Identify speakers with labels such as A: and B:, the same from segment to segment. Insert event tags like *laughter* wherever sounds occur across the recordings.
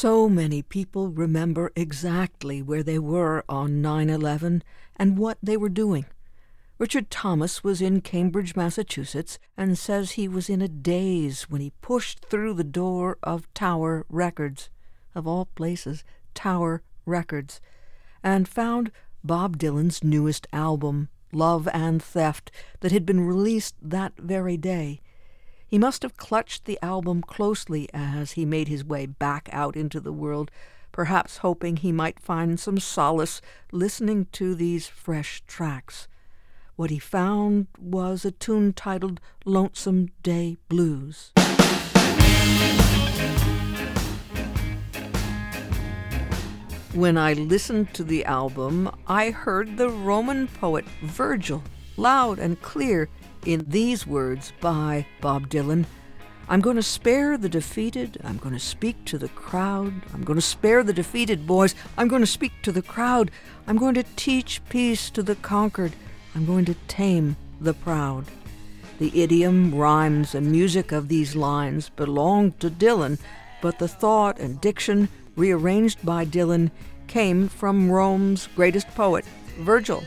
A: So many people remember exactly where they were on 9 11 and what they were doing. Richard Thomas was in Cambridge, Massachusetts, and says he was in a daze when he pushed through the door of Tower Records, of all places, Tower Records, and found Bob Dylan's newest album, Love and Theft, that had been released that very day. He must have clutched the album closely as he made his way back out into the world, perhaps hoping he might find some solace listening to these fresh tracks. What he found was a tune titled Lonesome Day Blues. When I listened to the album, I heard the Roman poet Virgil loud and clear in these words by Bob Dylan I'm going to spare the defeated. I'm going to speak to the crowd. I'm going to spare the defeated, boys. I'm going to speak to the crowd. I'm going to teach peace to the conquered. I'm going to tame the proud. The idiom, rhymes, and music of these lines belonged to Dylan, but the thought and diction, rearranged by Dylan, came from Rome's greatest poet, Virgil.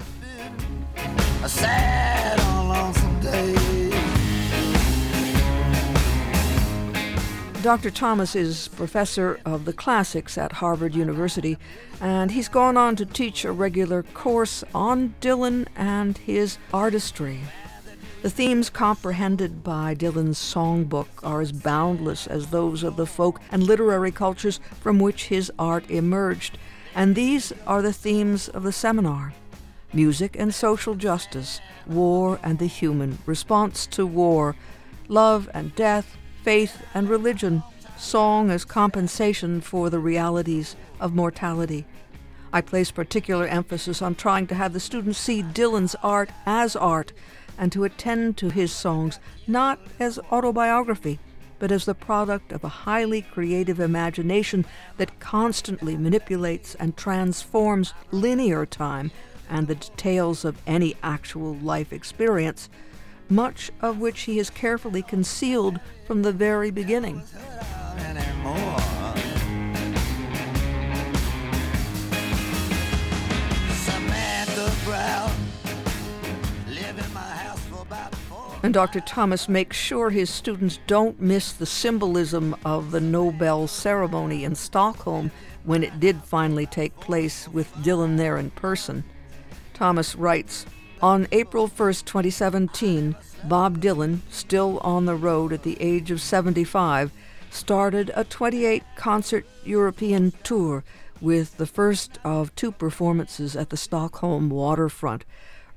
A: Dr. Thomas is professor of the classics at Harvard University, and he's gone on to teach a regular course on Dylan and his artistry. The themes comprehended by Dylan's songbook are as boundless as those of the folk and literary cultures from which his art emerged, and these are the themes of the seminar music and social justice, war and the human response to war, love and death, faith and religion, song as compensation for the realities of mortality. I place particular emphasis on trying to have the students see Dylan's art as art and to attend to his songs not as autobiography, but as the product of a highly creative imagination that constantly manipulates and transforms linear time and the details of any actual life experience much of which he has carefully concealed from the very beginning. And Dr. Thomas makes sure his students don't miss the symbolism of the Nobel ceremony in Stockholm when it did finally take place with Dylan there in person. Thomas writes, on April 1, 2017, Bob Dylan, still on the road at the age of 75, started a 28 concert European tour with the first of two performances at the Stockholm waterfront.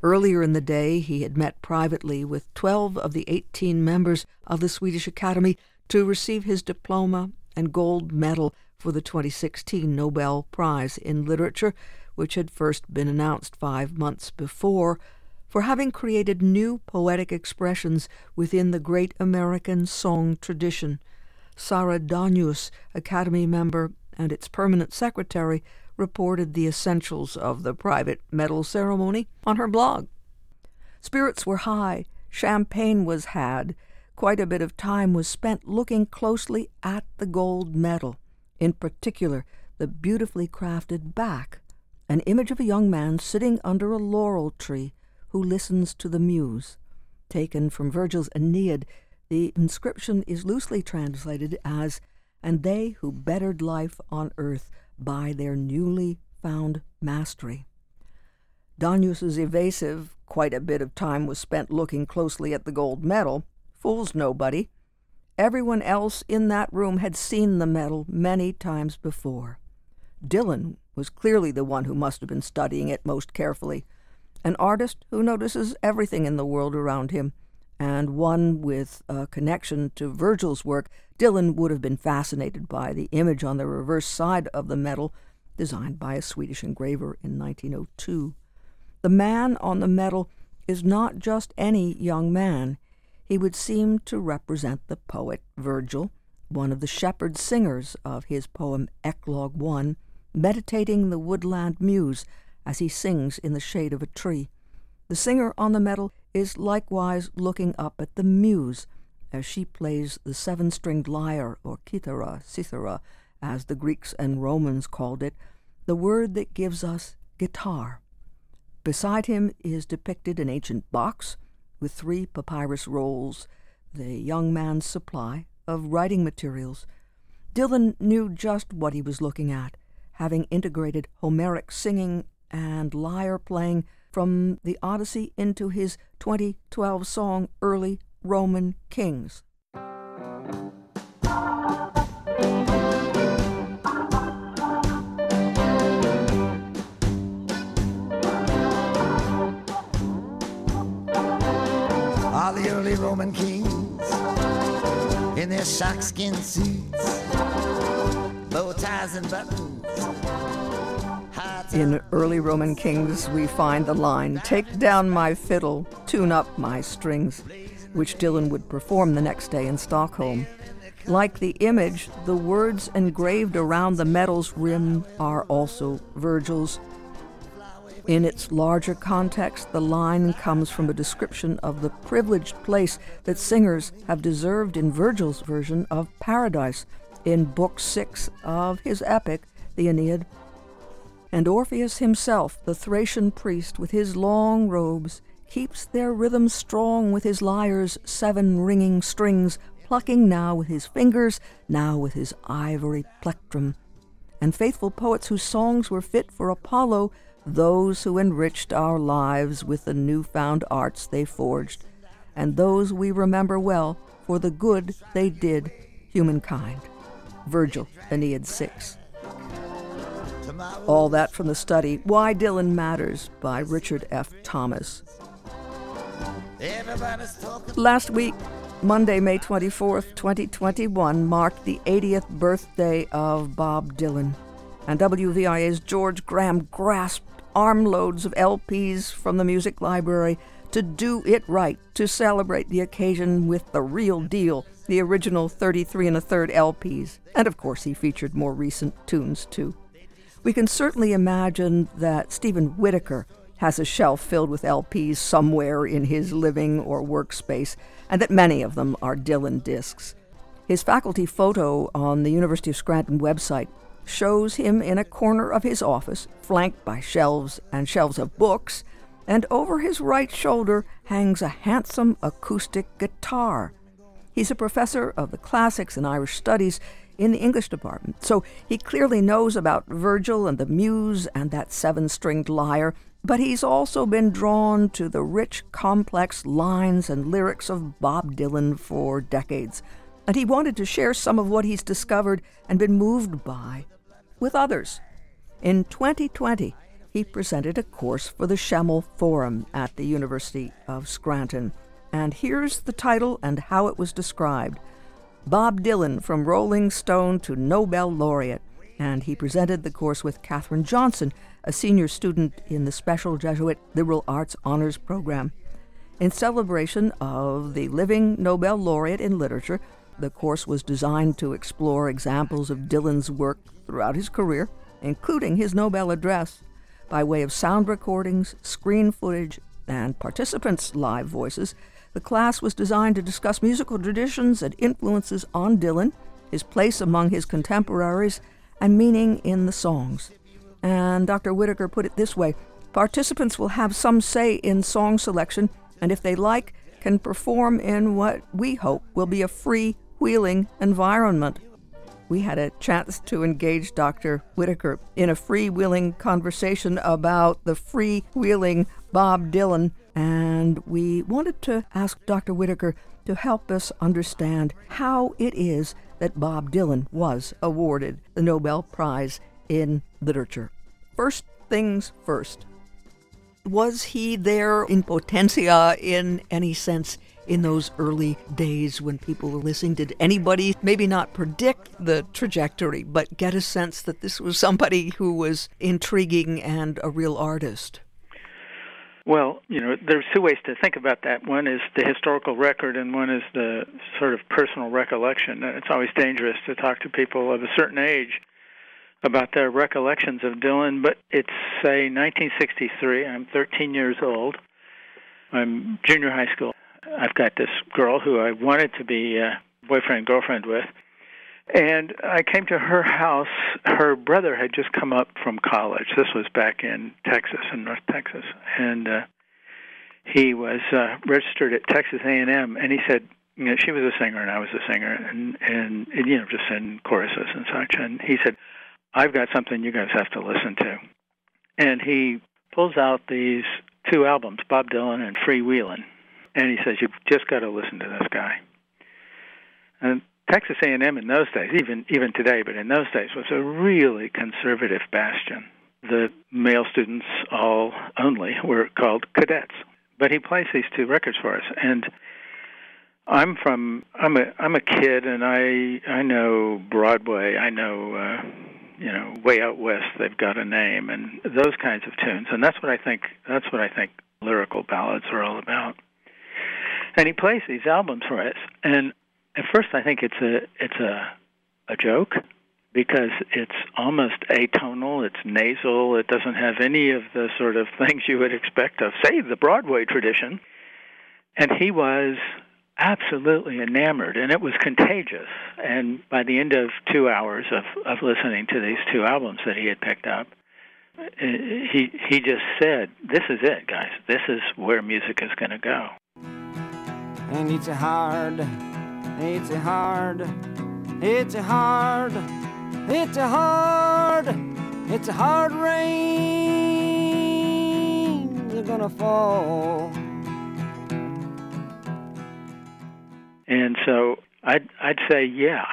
A: Earlier in the day, he had met privately with 12 of the 18 members of the Swedish Academy to receive his diploma and gold medal for the 2016 Nobel Prize in Literature, which had first been announced five months before for having created new poetic expressions within the great American song tradition. Sarah Danius, Academy member and its permanent secretary, reported the essentials of the private medal ceremony on her blog. Spirits were high, champagne was had, quite a bit of time was spent looking closely at the gold medal, in particular the beautifully crafted back, an image of a young man sitting under a laurel tree who listens to the muse. Taken from Virgil's Aeneid, the inscription is loosely translated as, and they who bettered life on earth by their newly found mastery. Danius's evasive, quite a bit of time was spent looking closely at the gold medal, fools nobody. Everyone else in that room had seen the medal many times before. Dylan was clearly the one who must have been studying it most carefully, an artist who notices everything in the world around him, and one with a connection to Virgil's work, Dylan would have been fascinated by the image on the reverse side of the medal, designed by a Swedish engraver in 1902. The man on the medal is not just any young man. He would seem to represent the poet Virgil, one of the shepherd singers of his poem Eclogue I, meditating the woodland muse as he sings in the shade of a tree. The singer on the medal is likewise looking up at the muse as she plays the seven stringed lyre or kithara, cithara, as the Greeks and Romans called it, the word that gives us guitar. Beside him is depicted an ancient box with three papyrus rolls, the young man's supply of writing materials. Dylan knew just what he was looking at, having integrated Homeric singing and lyre playing from the Odyssey into his 2012 song Early Roman Kings.
B: All the early Roman kings in their sharkskin suits, ties and buttons.
A: In early Roman kings, we find the line, Take down my fiddle, tune up my strings, which Dylan would perform the next day in Stockholm. Like the image, the words engraved around the medal's rim are also Virgil's. In its larger context, the line comes from a description of the privileged place that singers have deserved in Virgil's version of Paradise in Book Six of his epic, the Aeneid. And Orpheus himself, the Thracian priest, with his long robes, keeps their rhythm strong with his lyre's seven ringing strings, plucking now with his fingers, now with his ivory plectrum. And faithful poets whose songs were fit for Apollo those who enriched our lives with the newfound arts they forged, and those we remember well for the good they did humankind. Virgil, Aeneid 6. All that from the study Why Dylan Matters by Richard F. Thomas. Last week, Monday, May 24th, 2021, marked the 80th birthday of Bob Dylan, and WVIA's George Graham grasped armloads of LPs from the music library to do it right, to celebrate the occasion with the real deal, the original 33 and a third LPs. And of course, he featured more recent tunes too. We can certainly imagine that Stephen Whittaker has a shelf filled with LPs somewhere in his living or workspace, and that many of them are Dylan discs. His faculty photo on the University of Scranton website shows him in a corner of his office, flanked by shelves and shelves of books, and over his right shoulder hangs a handsome acoustic guitar. He's a professor of the classics and Irish studies in the English department, so he clearly knows about Virgil and the muse and that seven stringed lyre, but he's also been drawn to the rich, complex lines and lyrics of Bob Dylan for decades. And he wanted to share some of what he's discovered and been moved by with others. In 2020, he presented a course for the Schemel Forum at the University of Scranton. And here's the title and how it was described Bob Dylan from Rolling Stone to Nobel laureate. And he presented the course with Katherine Johnson, a senior student in the Special Jesuit Liberal Arts Honors Program. In celebration of the living Nobel laureate in literature, the course was designed to explore examples of Dylan's work throughout his career, including his Nobel address, by way of sound recordings, screen footage, and participants' live voices. The class was designed to discuss musical traditions and influences on Dylan, his place among his contemporaries, and meaning in the songs. And Dr. Whitaker put it this way participants will have some say in song selection, and if they like, can perform in what we hope will be a free wheeling environment we had a chance to engage Dr. Whitaker in a freewheeling conversation about the freewheeling Bob Dylan, and we wanted to ask Dr. Whittaker to help us understand how it is that Bob Dylan was awarded the Nobel Prize in Literature. First things first. Was he there in potentia in any sense in those early days when people were listening? Did anybody maybe not predict the trajectory, but get a sense that this was somebody who was intriguing and a real artist?
C: Well, you know, there's two ways to think about that. One is the historical record, and one is the sort of personal recollection. It's always dangerous to talk to people of a certain age about their recollections of Dylan. But it's, say, 1963. I'm 13 years old. I'm junior high school. I've got this girl who I wanted to be a boyfriend girlfriend with, And I came to her house. Her brother had just come up from college. This was back in Texas, in North Texas, and uh, he was uh, registered at Texas A&M. And he said, you know, she was a singer and I was a singer, and, and and you know, just in choruses and such. And he said, "I've got something you guys have to listen to." And he pulls out these two albums, Bob Dylan and Freewheelin', and he says, "You've just got to listen to this guy." And Texas A&M in those days, even even today, but in those days, was a really conservative bastion. The male students all only were called cadets. But he plays these two records for us, and I'm from I'm a I'm a kid, and I I know Broadway. I know uh, you know way out west. They've got a name, and those kinds of tunes, and that's what I think. That's what I think lyrical ballads are all about. And he plays these albums for us, and at first I think it's a it's a a joke because it's almost atonal, it's nasal, it doesn't have any of the sort of things you would expect of say the Broadway tradition. And he was absolutely enamored and it was contagious. And by the end of 2 hours of of listening to these two albums that he had picked up, eh, he he just said, "This is it, guys. This is where music is going to go."
D: And it's hard it's a hard, it's a hard, it's a hard, it's a hard rain. They're gonna fall.
C: And so I'd I'd say yeah.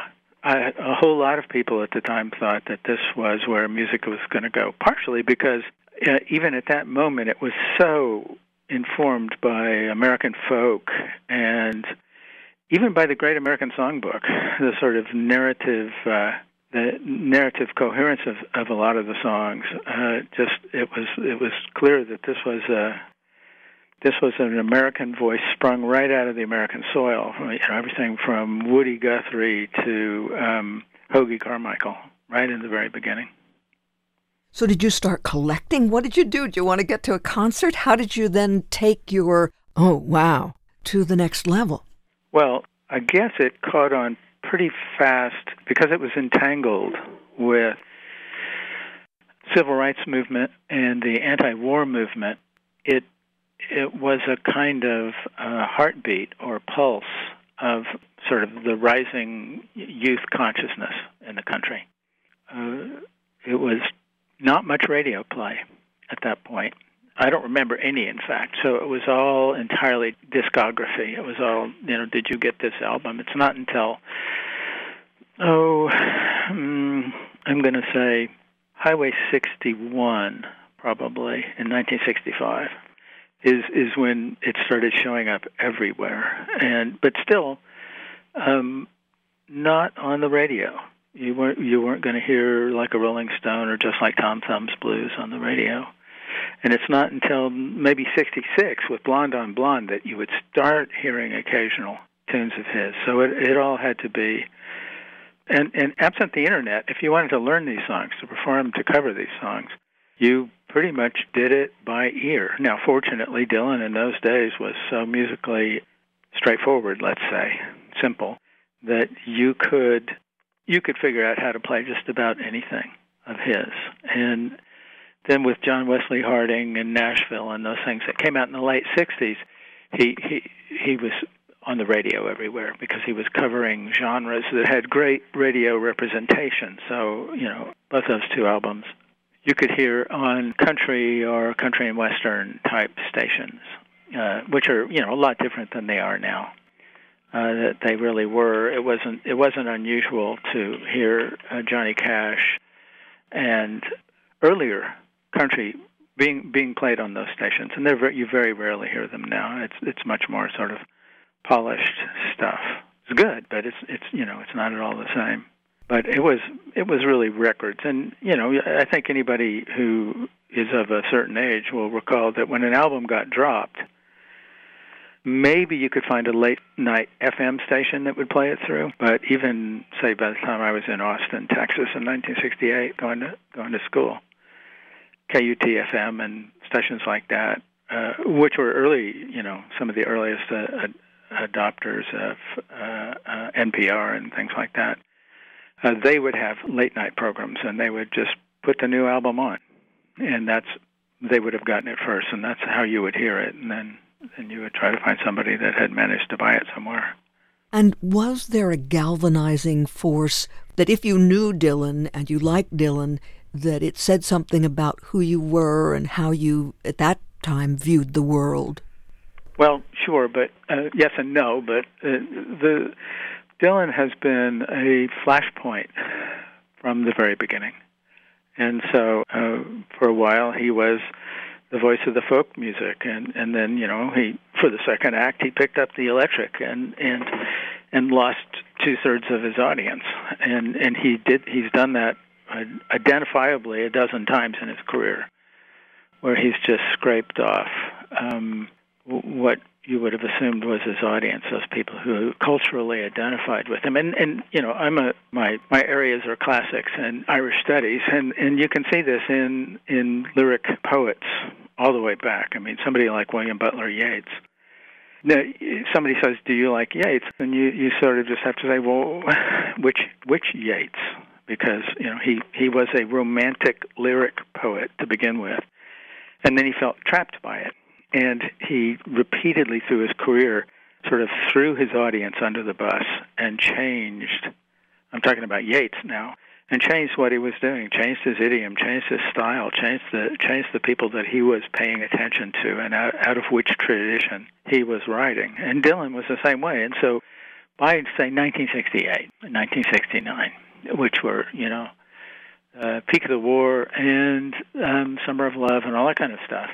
C: I, a whole lot of people at the time thought that this was where music was going to go. Partially because uh, even at that moment, it was so informed by American folk and even by the Great American Songbook, the sort of narrative, uh, the narrative coherence of, of a lot of the songs, uh, just it was it was clear that this was a this was an American voice sprung right out of the American soil. You know, everything from Woody Guthrie to um, Hoagy Carmichael, right in the very beginning.
A: So, did you start collecting? What did you do? Did you want to get to a concert? How did you then take your, oh, wow, to the next level?
C: Well, I guess it caught on pretty fast because it was entangled with civil rights movement and the anti-war movement. It it was a kind of uh, heartbeat or pulse of sort of the rising youth consciousness in the country. Uh, it was not much radio play at that point. I don't remember any, in fact. So it was all entirely discography. It was all, you know, did you get this album? It's not until, oh, um, I'm going to say Highway 61, probably in 1965, is is when it started showing up everywhere. And but still, um, not on the radio. You weren't you weren't going to hear like a Rolling Stone or just like Tom Thumb's Blues on the radio and it's not until maybe 66 with Blonde on Blonde that you would start hearing occasional tunes of his. So it, it all had to be. And, and absent the internet, if you wanted to learn these songs, to perform, to cover these songs, you pretty much did it by ear. Now, fortunately, Dylan in those days was so musically straightforward, let's say, simple, that you could you could figure out how to play just about anything of his. And then with John Wesley Harding and Nashville and those things that came out in the late '60s, he he he was on the radio everywhere because he was covering genres that had great radio representation. So you know, both those two albums you could hear on country or country and western type stations, uh, which are you know a lot different than they are now. Uh, that they really were. It wasn't. It wasn't unusual to hear uh, Johnny Cash and earlier country being being played on those stations, and they're very, you very rarely hear them now. It's it's much more sort of polished stuff. It's good, but it's it's you know it's not at all the same. But it was it was really records, and you know I think anybody who is of a certain age will recall that when an album got dropped, maybe you could find a late night FM station that would play it through. But even say by the time I was in Austin, Texas, in 1968, going to going to school, KUTFM and stations like that, uh, which were early, you know, some of the earliest uh, adopters of uh, uh NPR and things like that. uh, they would have late night programs, and they would just put the new album on, and that's they would have gotten it first, and that's how you would hear it, and then then you would try to find somebody that had managed to buy it somewhere.
A: And was there a galvanizing force that if you knew Dylan and you liked Dylan, that it said something about who you were and how you, at that time, viewed the world?
C: Well, sure, but uh, yes and no. But uh, the Dylan has been a flashpoint from the very beginning, and so uh, for a while he was the voice of the folk music, and and then you know he for the second act he picked up the electric and and and lost two thirds of his audience, and and he did he's done that identifiably a dozen times in his career, where he's just scraped off um, what you would have assumed was his audience, those people who culturally identified with him. And and you know, I'm a my my areas are classics and Irish studies, and and you can see this in in lyric poets all the way back. I mean, somebody like William Butler Yeats. Now, somebody says, "Do you like Yeats?" And you you sort of just have to say, "Well, *laughs* which which Yeats?" Because you know he he was a romantic lyric poet to begin with, and then he felt trapped by it and he repeatedly through his career sort of threw his audience under the bus and changed. I'm talking about Yeats now, and changed what he was doing, changed his idiom, changed his style, changed the changed the people that he was paying attention to, and out, out of which tradition he was writing. And Dylan was the same way. And so, by say 1968, 1969, which were you know uh, peak of the war and um, summer of love and all that kind of stuff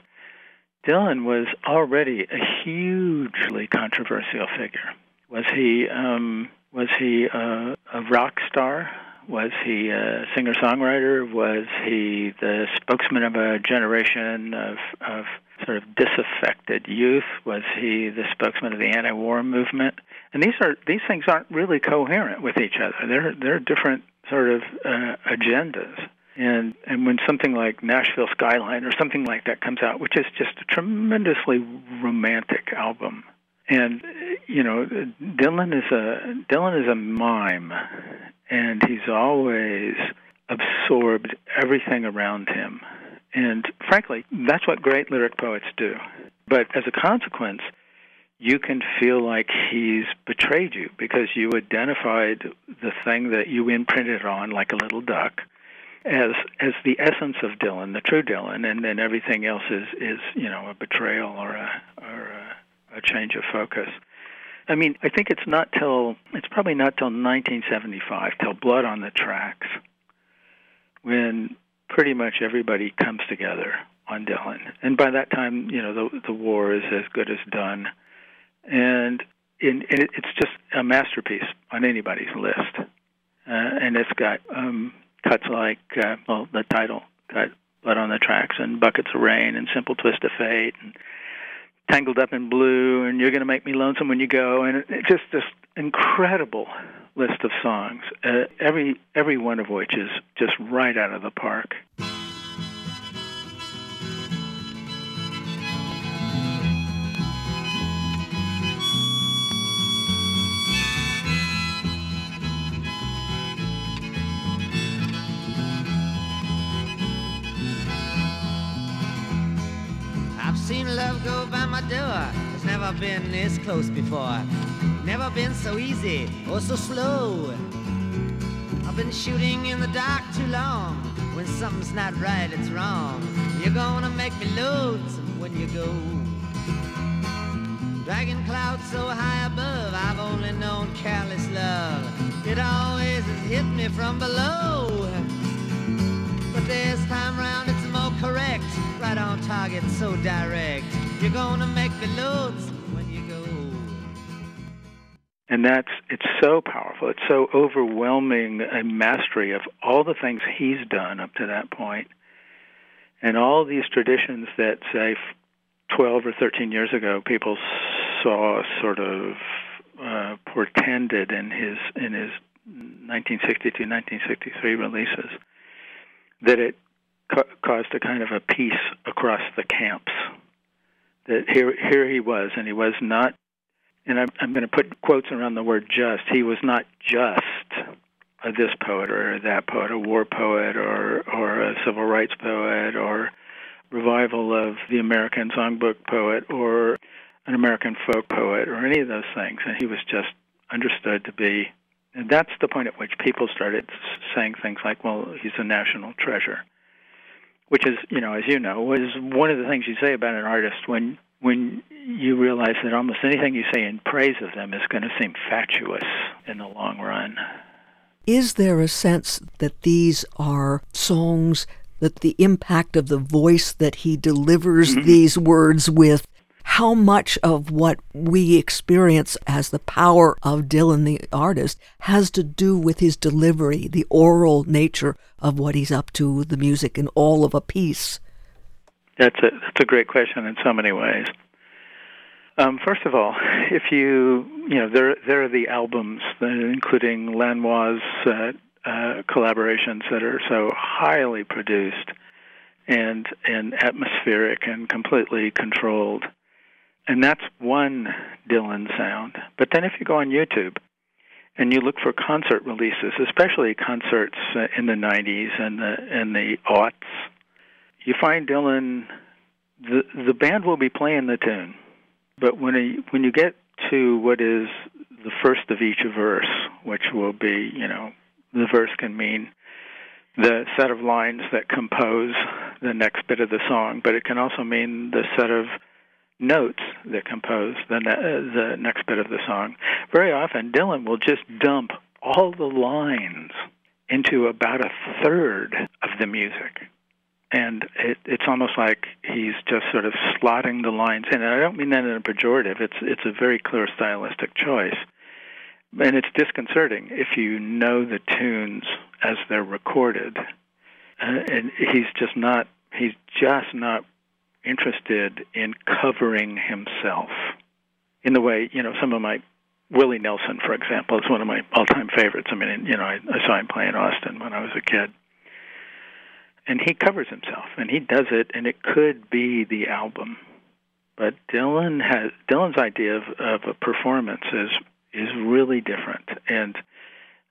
C: Dylan was already a hugely controversial figure. Was he um, was he a, a rock star? Was he a singer songwriter? Was he the spokesman of a generation of, of sort of disaffected youth? Was he the spokesman of the anti-war movement? And these are these things aren't really coherent with each other. They're they're different sort of uh, agendas. And and when something like Nashville Skyline or something like that comes out, which is just a tremendously romantic album, and you know Dylan is a Dylan is a mime, and he's always absorbed everything around him. And frankly, that's what great lyric poets do. But as a consequence, you can feel like he's betrayed you because you identified the thing that you imprinted on like a little duck as as the essence of Dylan, the true Dylan, and then everything else is is you know a betrayal or a or a, a change of focus. I mean, I think it's not till it's probably not till 1975 till Blood on the Tracks when pretty much everybody comes together on Dylan, and by that time, you know the the war is as good as done, and in, it, it's just a masterpiece on anybody's list, uh, and it's got um, cuts like uh, well the title cut blood on the tracks and buckets of rain and simple twist of fate and tangled up in blue and you're going to make me lonesome when you go. And it, just this incredible list of songs uh, every every one of which is just right out of the park
E: love go by my door. It's never been this close before. Never been so easy or so slow. I've been shooting in the dark too long. When something's not right, it's wrong. You're gonna make me lonesome when you go. Dragging clouds so high above, I've only known careless love. It always has hit me from below. Target, so direct. You're gonna make the loads when you go.
C: And that's it's so powerful. It's so overwhelming a mastery of all the things he's done up to that point, and all these traditions that say 12 or 13 years ago people saw sort of uh, portended in his in his 1962 1963 releases that it ca- caused a kind of a peace across the camps. That here, here he was, and he was not, and I'm, I'm going to put quotes around the word just. He was not just a this poet or that poet, a war poet or or a civil rights poet or revival of the American songbook poet or an American folk poet or any of those things. And he was just understood to be, and that's the point at which people started saying things like, well, he's a national treasure. Which is, you know, as you know, is one of the things you say about an artist when when you realize that almost anything you say in praise of them is going to seem fatuous in the long run.
A: Is there a sense that these are songs that the impact of the voice that he delivers mm-hmm. these words with how much of what we experience as the power of Dylan the artist has to do with his delivery, the oral nature of what he's up to, the music, and all of a piece?
C: That's a that's a great question in so many ways. Um, first of all, if you you know there there are the albums, including Lanois' uh, uh, collaborations that are so highly produced and and atmospheric and completely controlled, and that's one Dylan sound. But then if you go on YouTube and you look for concert releases, especially concerts uh, in the '90s and the and the aughts, you find Dylan. The the band will be playing the tune, but when a, when you get to what is the first of each verse, which will be you know the verse can mean the set of lines that compose the next bit of the song, but it can also mean the set of notes that compose the ne- the next bit of the song. Very often, Dylan will just dump all the lines into about a third of the music. And it, it's almost like he's just sort of slotting the lines in. And I don't mean that in a pejorative. It's it's a very clear stylistic choice and it's disconcerting if you know the tunes as they're recorded. Uh, and he's just not he's just not interested in covering himself in the way you know some of my Willie Nelson, for example, is one of my all-time favorites. I mean, you know, I, I saw him play in Austin when I was a kid, and he covers himself, and he does it, and it could be the album, but Dylan has Dylan's idea of, of a performance is is really different. And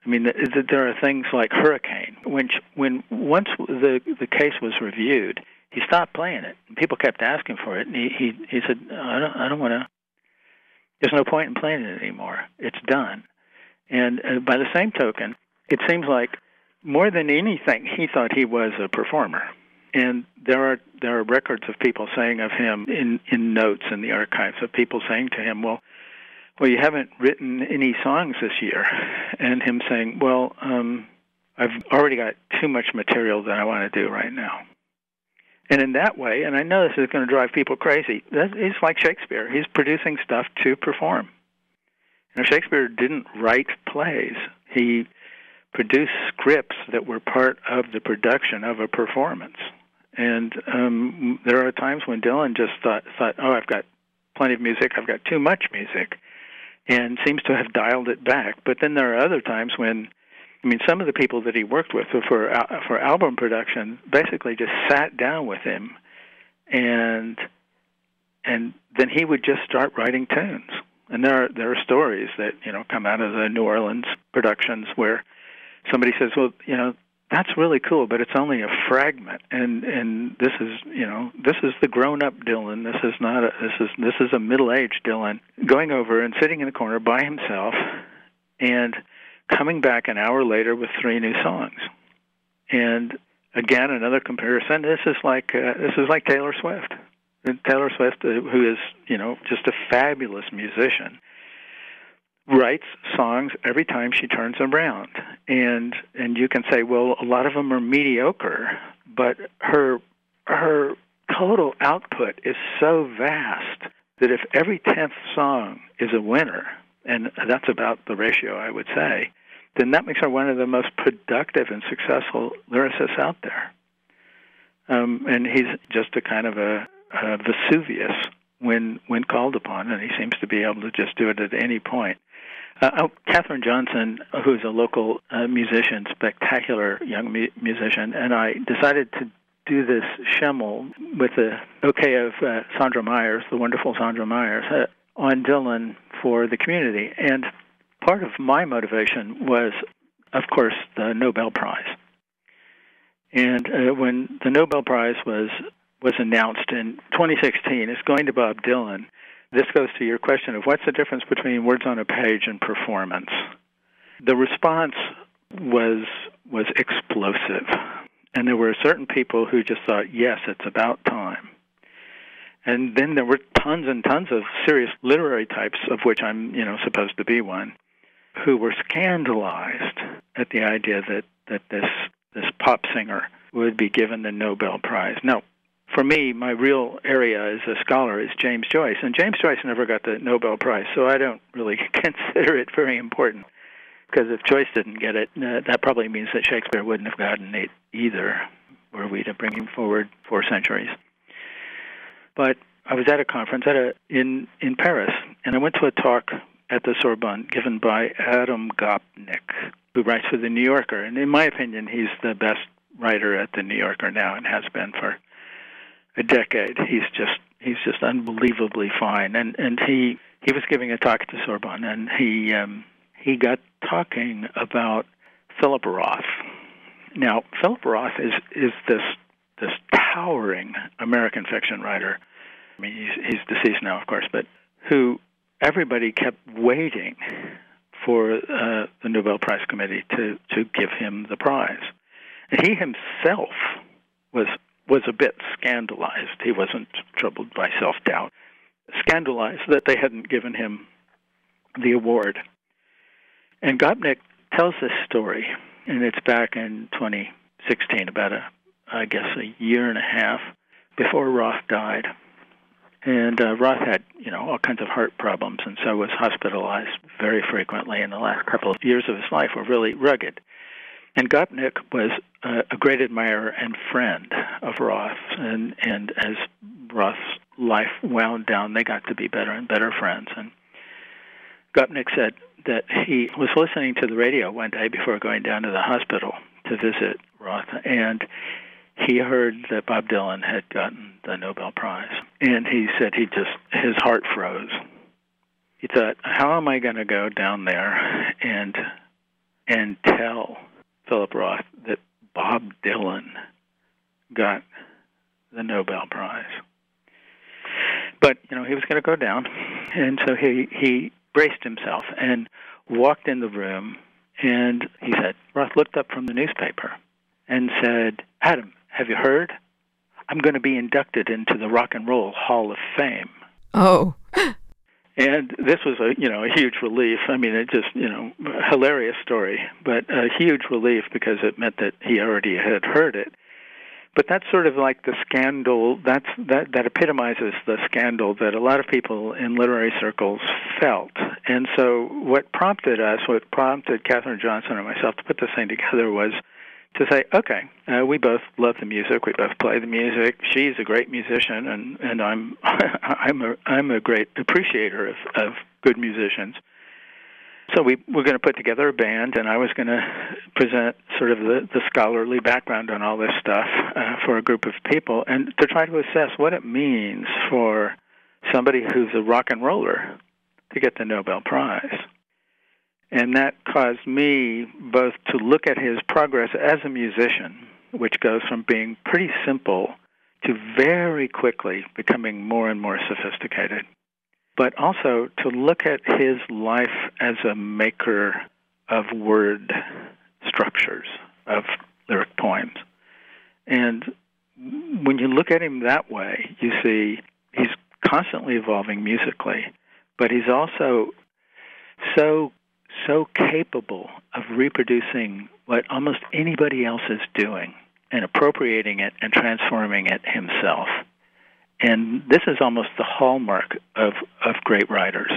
C: I mean, there are things like Hurricane, when when once the the case was reviewed, he stopped playing it. And people kept asking for it, and he he, he said, I don't I don't want to. There's no point in playing it anymore. It's done. And uh, by the same token, it seems like more than anything, he thought he was a performer. And there are there are records of people saying of him in in notes in the archives of people saying to him, well well, you haven't written any songs this year. And him saying, well, um, I've already got too much material that I want to do right now. And in that way, and I know this is going to drive people crazy, he's like Shakespeare. He's producing stuff to perform. Know, Shakespeare didn't write plays. He produced scripts that were part of the production of a performance. And um, there are times when Dylan just thought, thought, oh, I've got plenty of music. I've got too much music and seems to have dialed it back. But then there are other times when, I mean, some of the people that he worked with for uh, for album production basically just sat down with him, and and then he would just start writing tunes. And there are there are stories that you know come out of the New Orleans productions where somebody says, well, you know, that's really cool, but it's only a fragment. And and this is you know this is the grown up Dylan. This is not a this is this is a middle aged Dylan going over and sitting in the corner by himself, and coming back an hour later with three new songs. And again, another comparison. This is like uh, this is like Taylor Swift. Taylor Swift, uh, who is you know just a fabulous musician writes songs every time she turns around and and you can say well a lot of them are mediocre but her her total output is so vast that if every 10th song is a winner and that's about the ratio I would say then that makes her one of the most productive and successful lyricists out there um, and he's just a kind of a, a Vesuvius when when called upon, and he seems to be able to just do it at any point. Uh, oh, Katherine Johnson, who's a local uh, musician, spectacular young mu- musician, and I decided to do this Schemel with the okay of uh, Sondra Myers, the wonderful Sondra Myers, uh, on Dylan for the community. And part of my motivation was of course, the Nobel Prize. And uh, when the Nobel Prize was was announced in 2016, it's going to Bob Dylan. This goes to your question of what's the difference between words on a page and performance. The response was was explosive, and there were certain people who just thought, "Yes, it's about time." And then there were tons and tons of serious literary types, of which I'm, you know, supposed to be one, who were scandalized at the idea that, that this this pop singer would be given the Nobel Prize. Now, for me, my real area as a scholar is James Joyce, and James Joyce never got the Nobel Prize, so I don't really *laughs* consider it very important. Because if Joyce didn't get it, uh, that probably means that Shakespeare wouldn't have gotten it either, were we to bring him forward four centuries. But I was at a conference at a in in Paris, and I went to a talk at the Sorbonne given by Adam Gopnik, who writes for the New Yorker, and in my opinion, he's the best writer at the New Yorker now, and has been for a decade. He's just he's just unbelievably fine, and and he he was giving a talk at the Sorbonne, and he um, he got talking about Philip Roth. Now, Philip Roth is is this this towering American fiction writer. I mean, he's, he's deceased now, of course, but who everybody kept waiting for uh, the Nobel Prize Committee to, to give him the prize. And he himself was was a bit scandalized. He wasn't troubled by self doubt, scandalized that they hadn't given him the award. And Gopnik tells this story, and it's back in 2016, about a I guess, a year and a half before Roth died. And uh, Roth had, you know, all kinds of heart problems, and so was hospitalized very frequently. In the last couple of years of his life were really rugged. And Gopnik was uh, a great admirer and friend of Roth, and and as Roth's life wound down, they got to be better and better friends. And Gopnik said that he was listening to the radio one day before going down to the hospital to visit Roth, and he heard that Bob Dylan had gotten the Nobel Prize, and he said he just his heart froze. He thought, "How am I going to go down there and and tell Philip Roth that Bob Dylan got the Nobel Prize?" But you know, he was going to go down, and so he he braced himself and walked in the room, and he said, Roth looked up from the newspaper and said, Adam, have you heard? I'm going to be inducted into the Rock and Roll Hall of Fame.
A: Oh. *laughs*
C: and this was a you know a huge relief. I mean, it just you know a hilarious story, but a huge relief because it meant that he already had heard it. But that's sort of like the scandal. That's that that epitomizes the scandal that a lot of people in literary circles felt. And so, what prompted us, what prompted Katherine Johnson and myself to put this thing together was to say, okay, uh, we both love the music, we both play the music. She's a great musician, and and I'm *laughs* I'm a I'm a great appreciator of of good musicians. So we were going to put together a band, and I was going to present sort of the, the scholarly background on all this stuff uh, for a group of people, and to try to assess what it means for somebody who's a rock and roller to get the Nobel Prize. And that caused me both to look at his progress as a musician, which goes from being pretty simple to very quickly becoming more and more sophisticated, but also to look at his life as a maker of word structures, of lyric poems. And when you look at him that way, you see he's constantly evolving musically, but he's also so so capable of reproducing what almost anybody else is doing and appropriating it and transforming it himself. And this is almost the hallmark of, of great writers,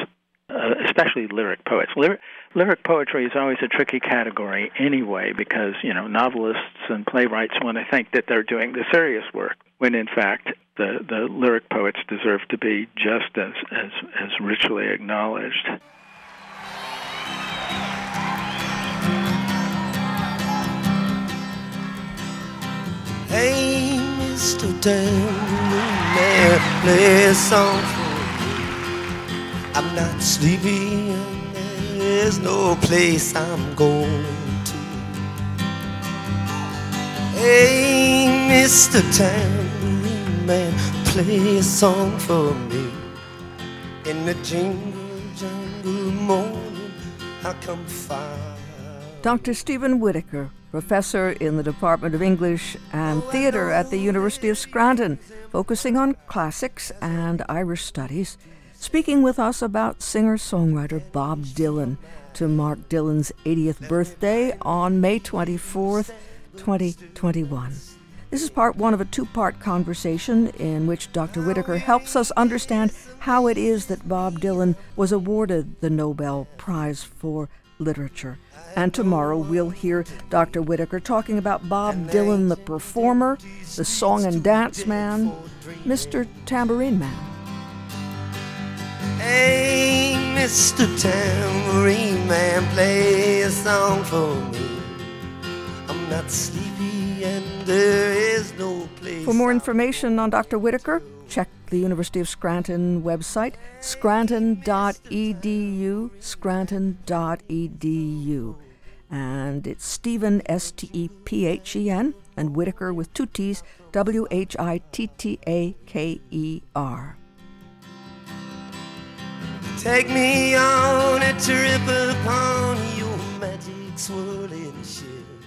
C: uh, especially lyric poets. Lyric, lyric poetry is always a tricky category anyway because, you know, novelists and playwrights want to think that they're doing the serious work, when in fact the, the lyric poets deserve to be just as, as, as richly acknowledged.
F: Hey, Mr. Man, play a song for me. I'm not sleepy and there's no place I'm going to. Hey, Mr. Tambourine Man, play a song for me. In the jingle jangle morning, I come fire.
A: Dr. Stephen Whittaker, professor in the Department of English and Theatre at the University of Scranton, focusing on classics and Irish studies, speaking with us about singer songwriter Bob Dylan to mark Dylan's 80th birthday on May 24th, 2021. This is part one of a two part conversation in which Dr. Whittaker helps us understand how it is that Bob Dylan was awarded the Nobel Prize for Literature. And tomorrow we'll hear Dr. Whittaker talking about Bob Dylan, the performer, the song and dance man, Mr. Tambourine Man.
F: Hey, Mr. Tambourine Man, play a song for me. I'm not sleepy and there is no place.
A: For more information on Dr. Whittaker, check the University of Scranton website, scranton.edu, scranton.edu. And it's Stephen, S T E P H E N, and Whittaker with two T's, W H I T T A K E R.
F: Take me on a trip upon your magic swirling ship.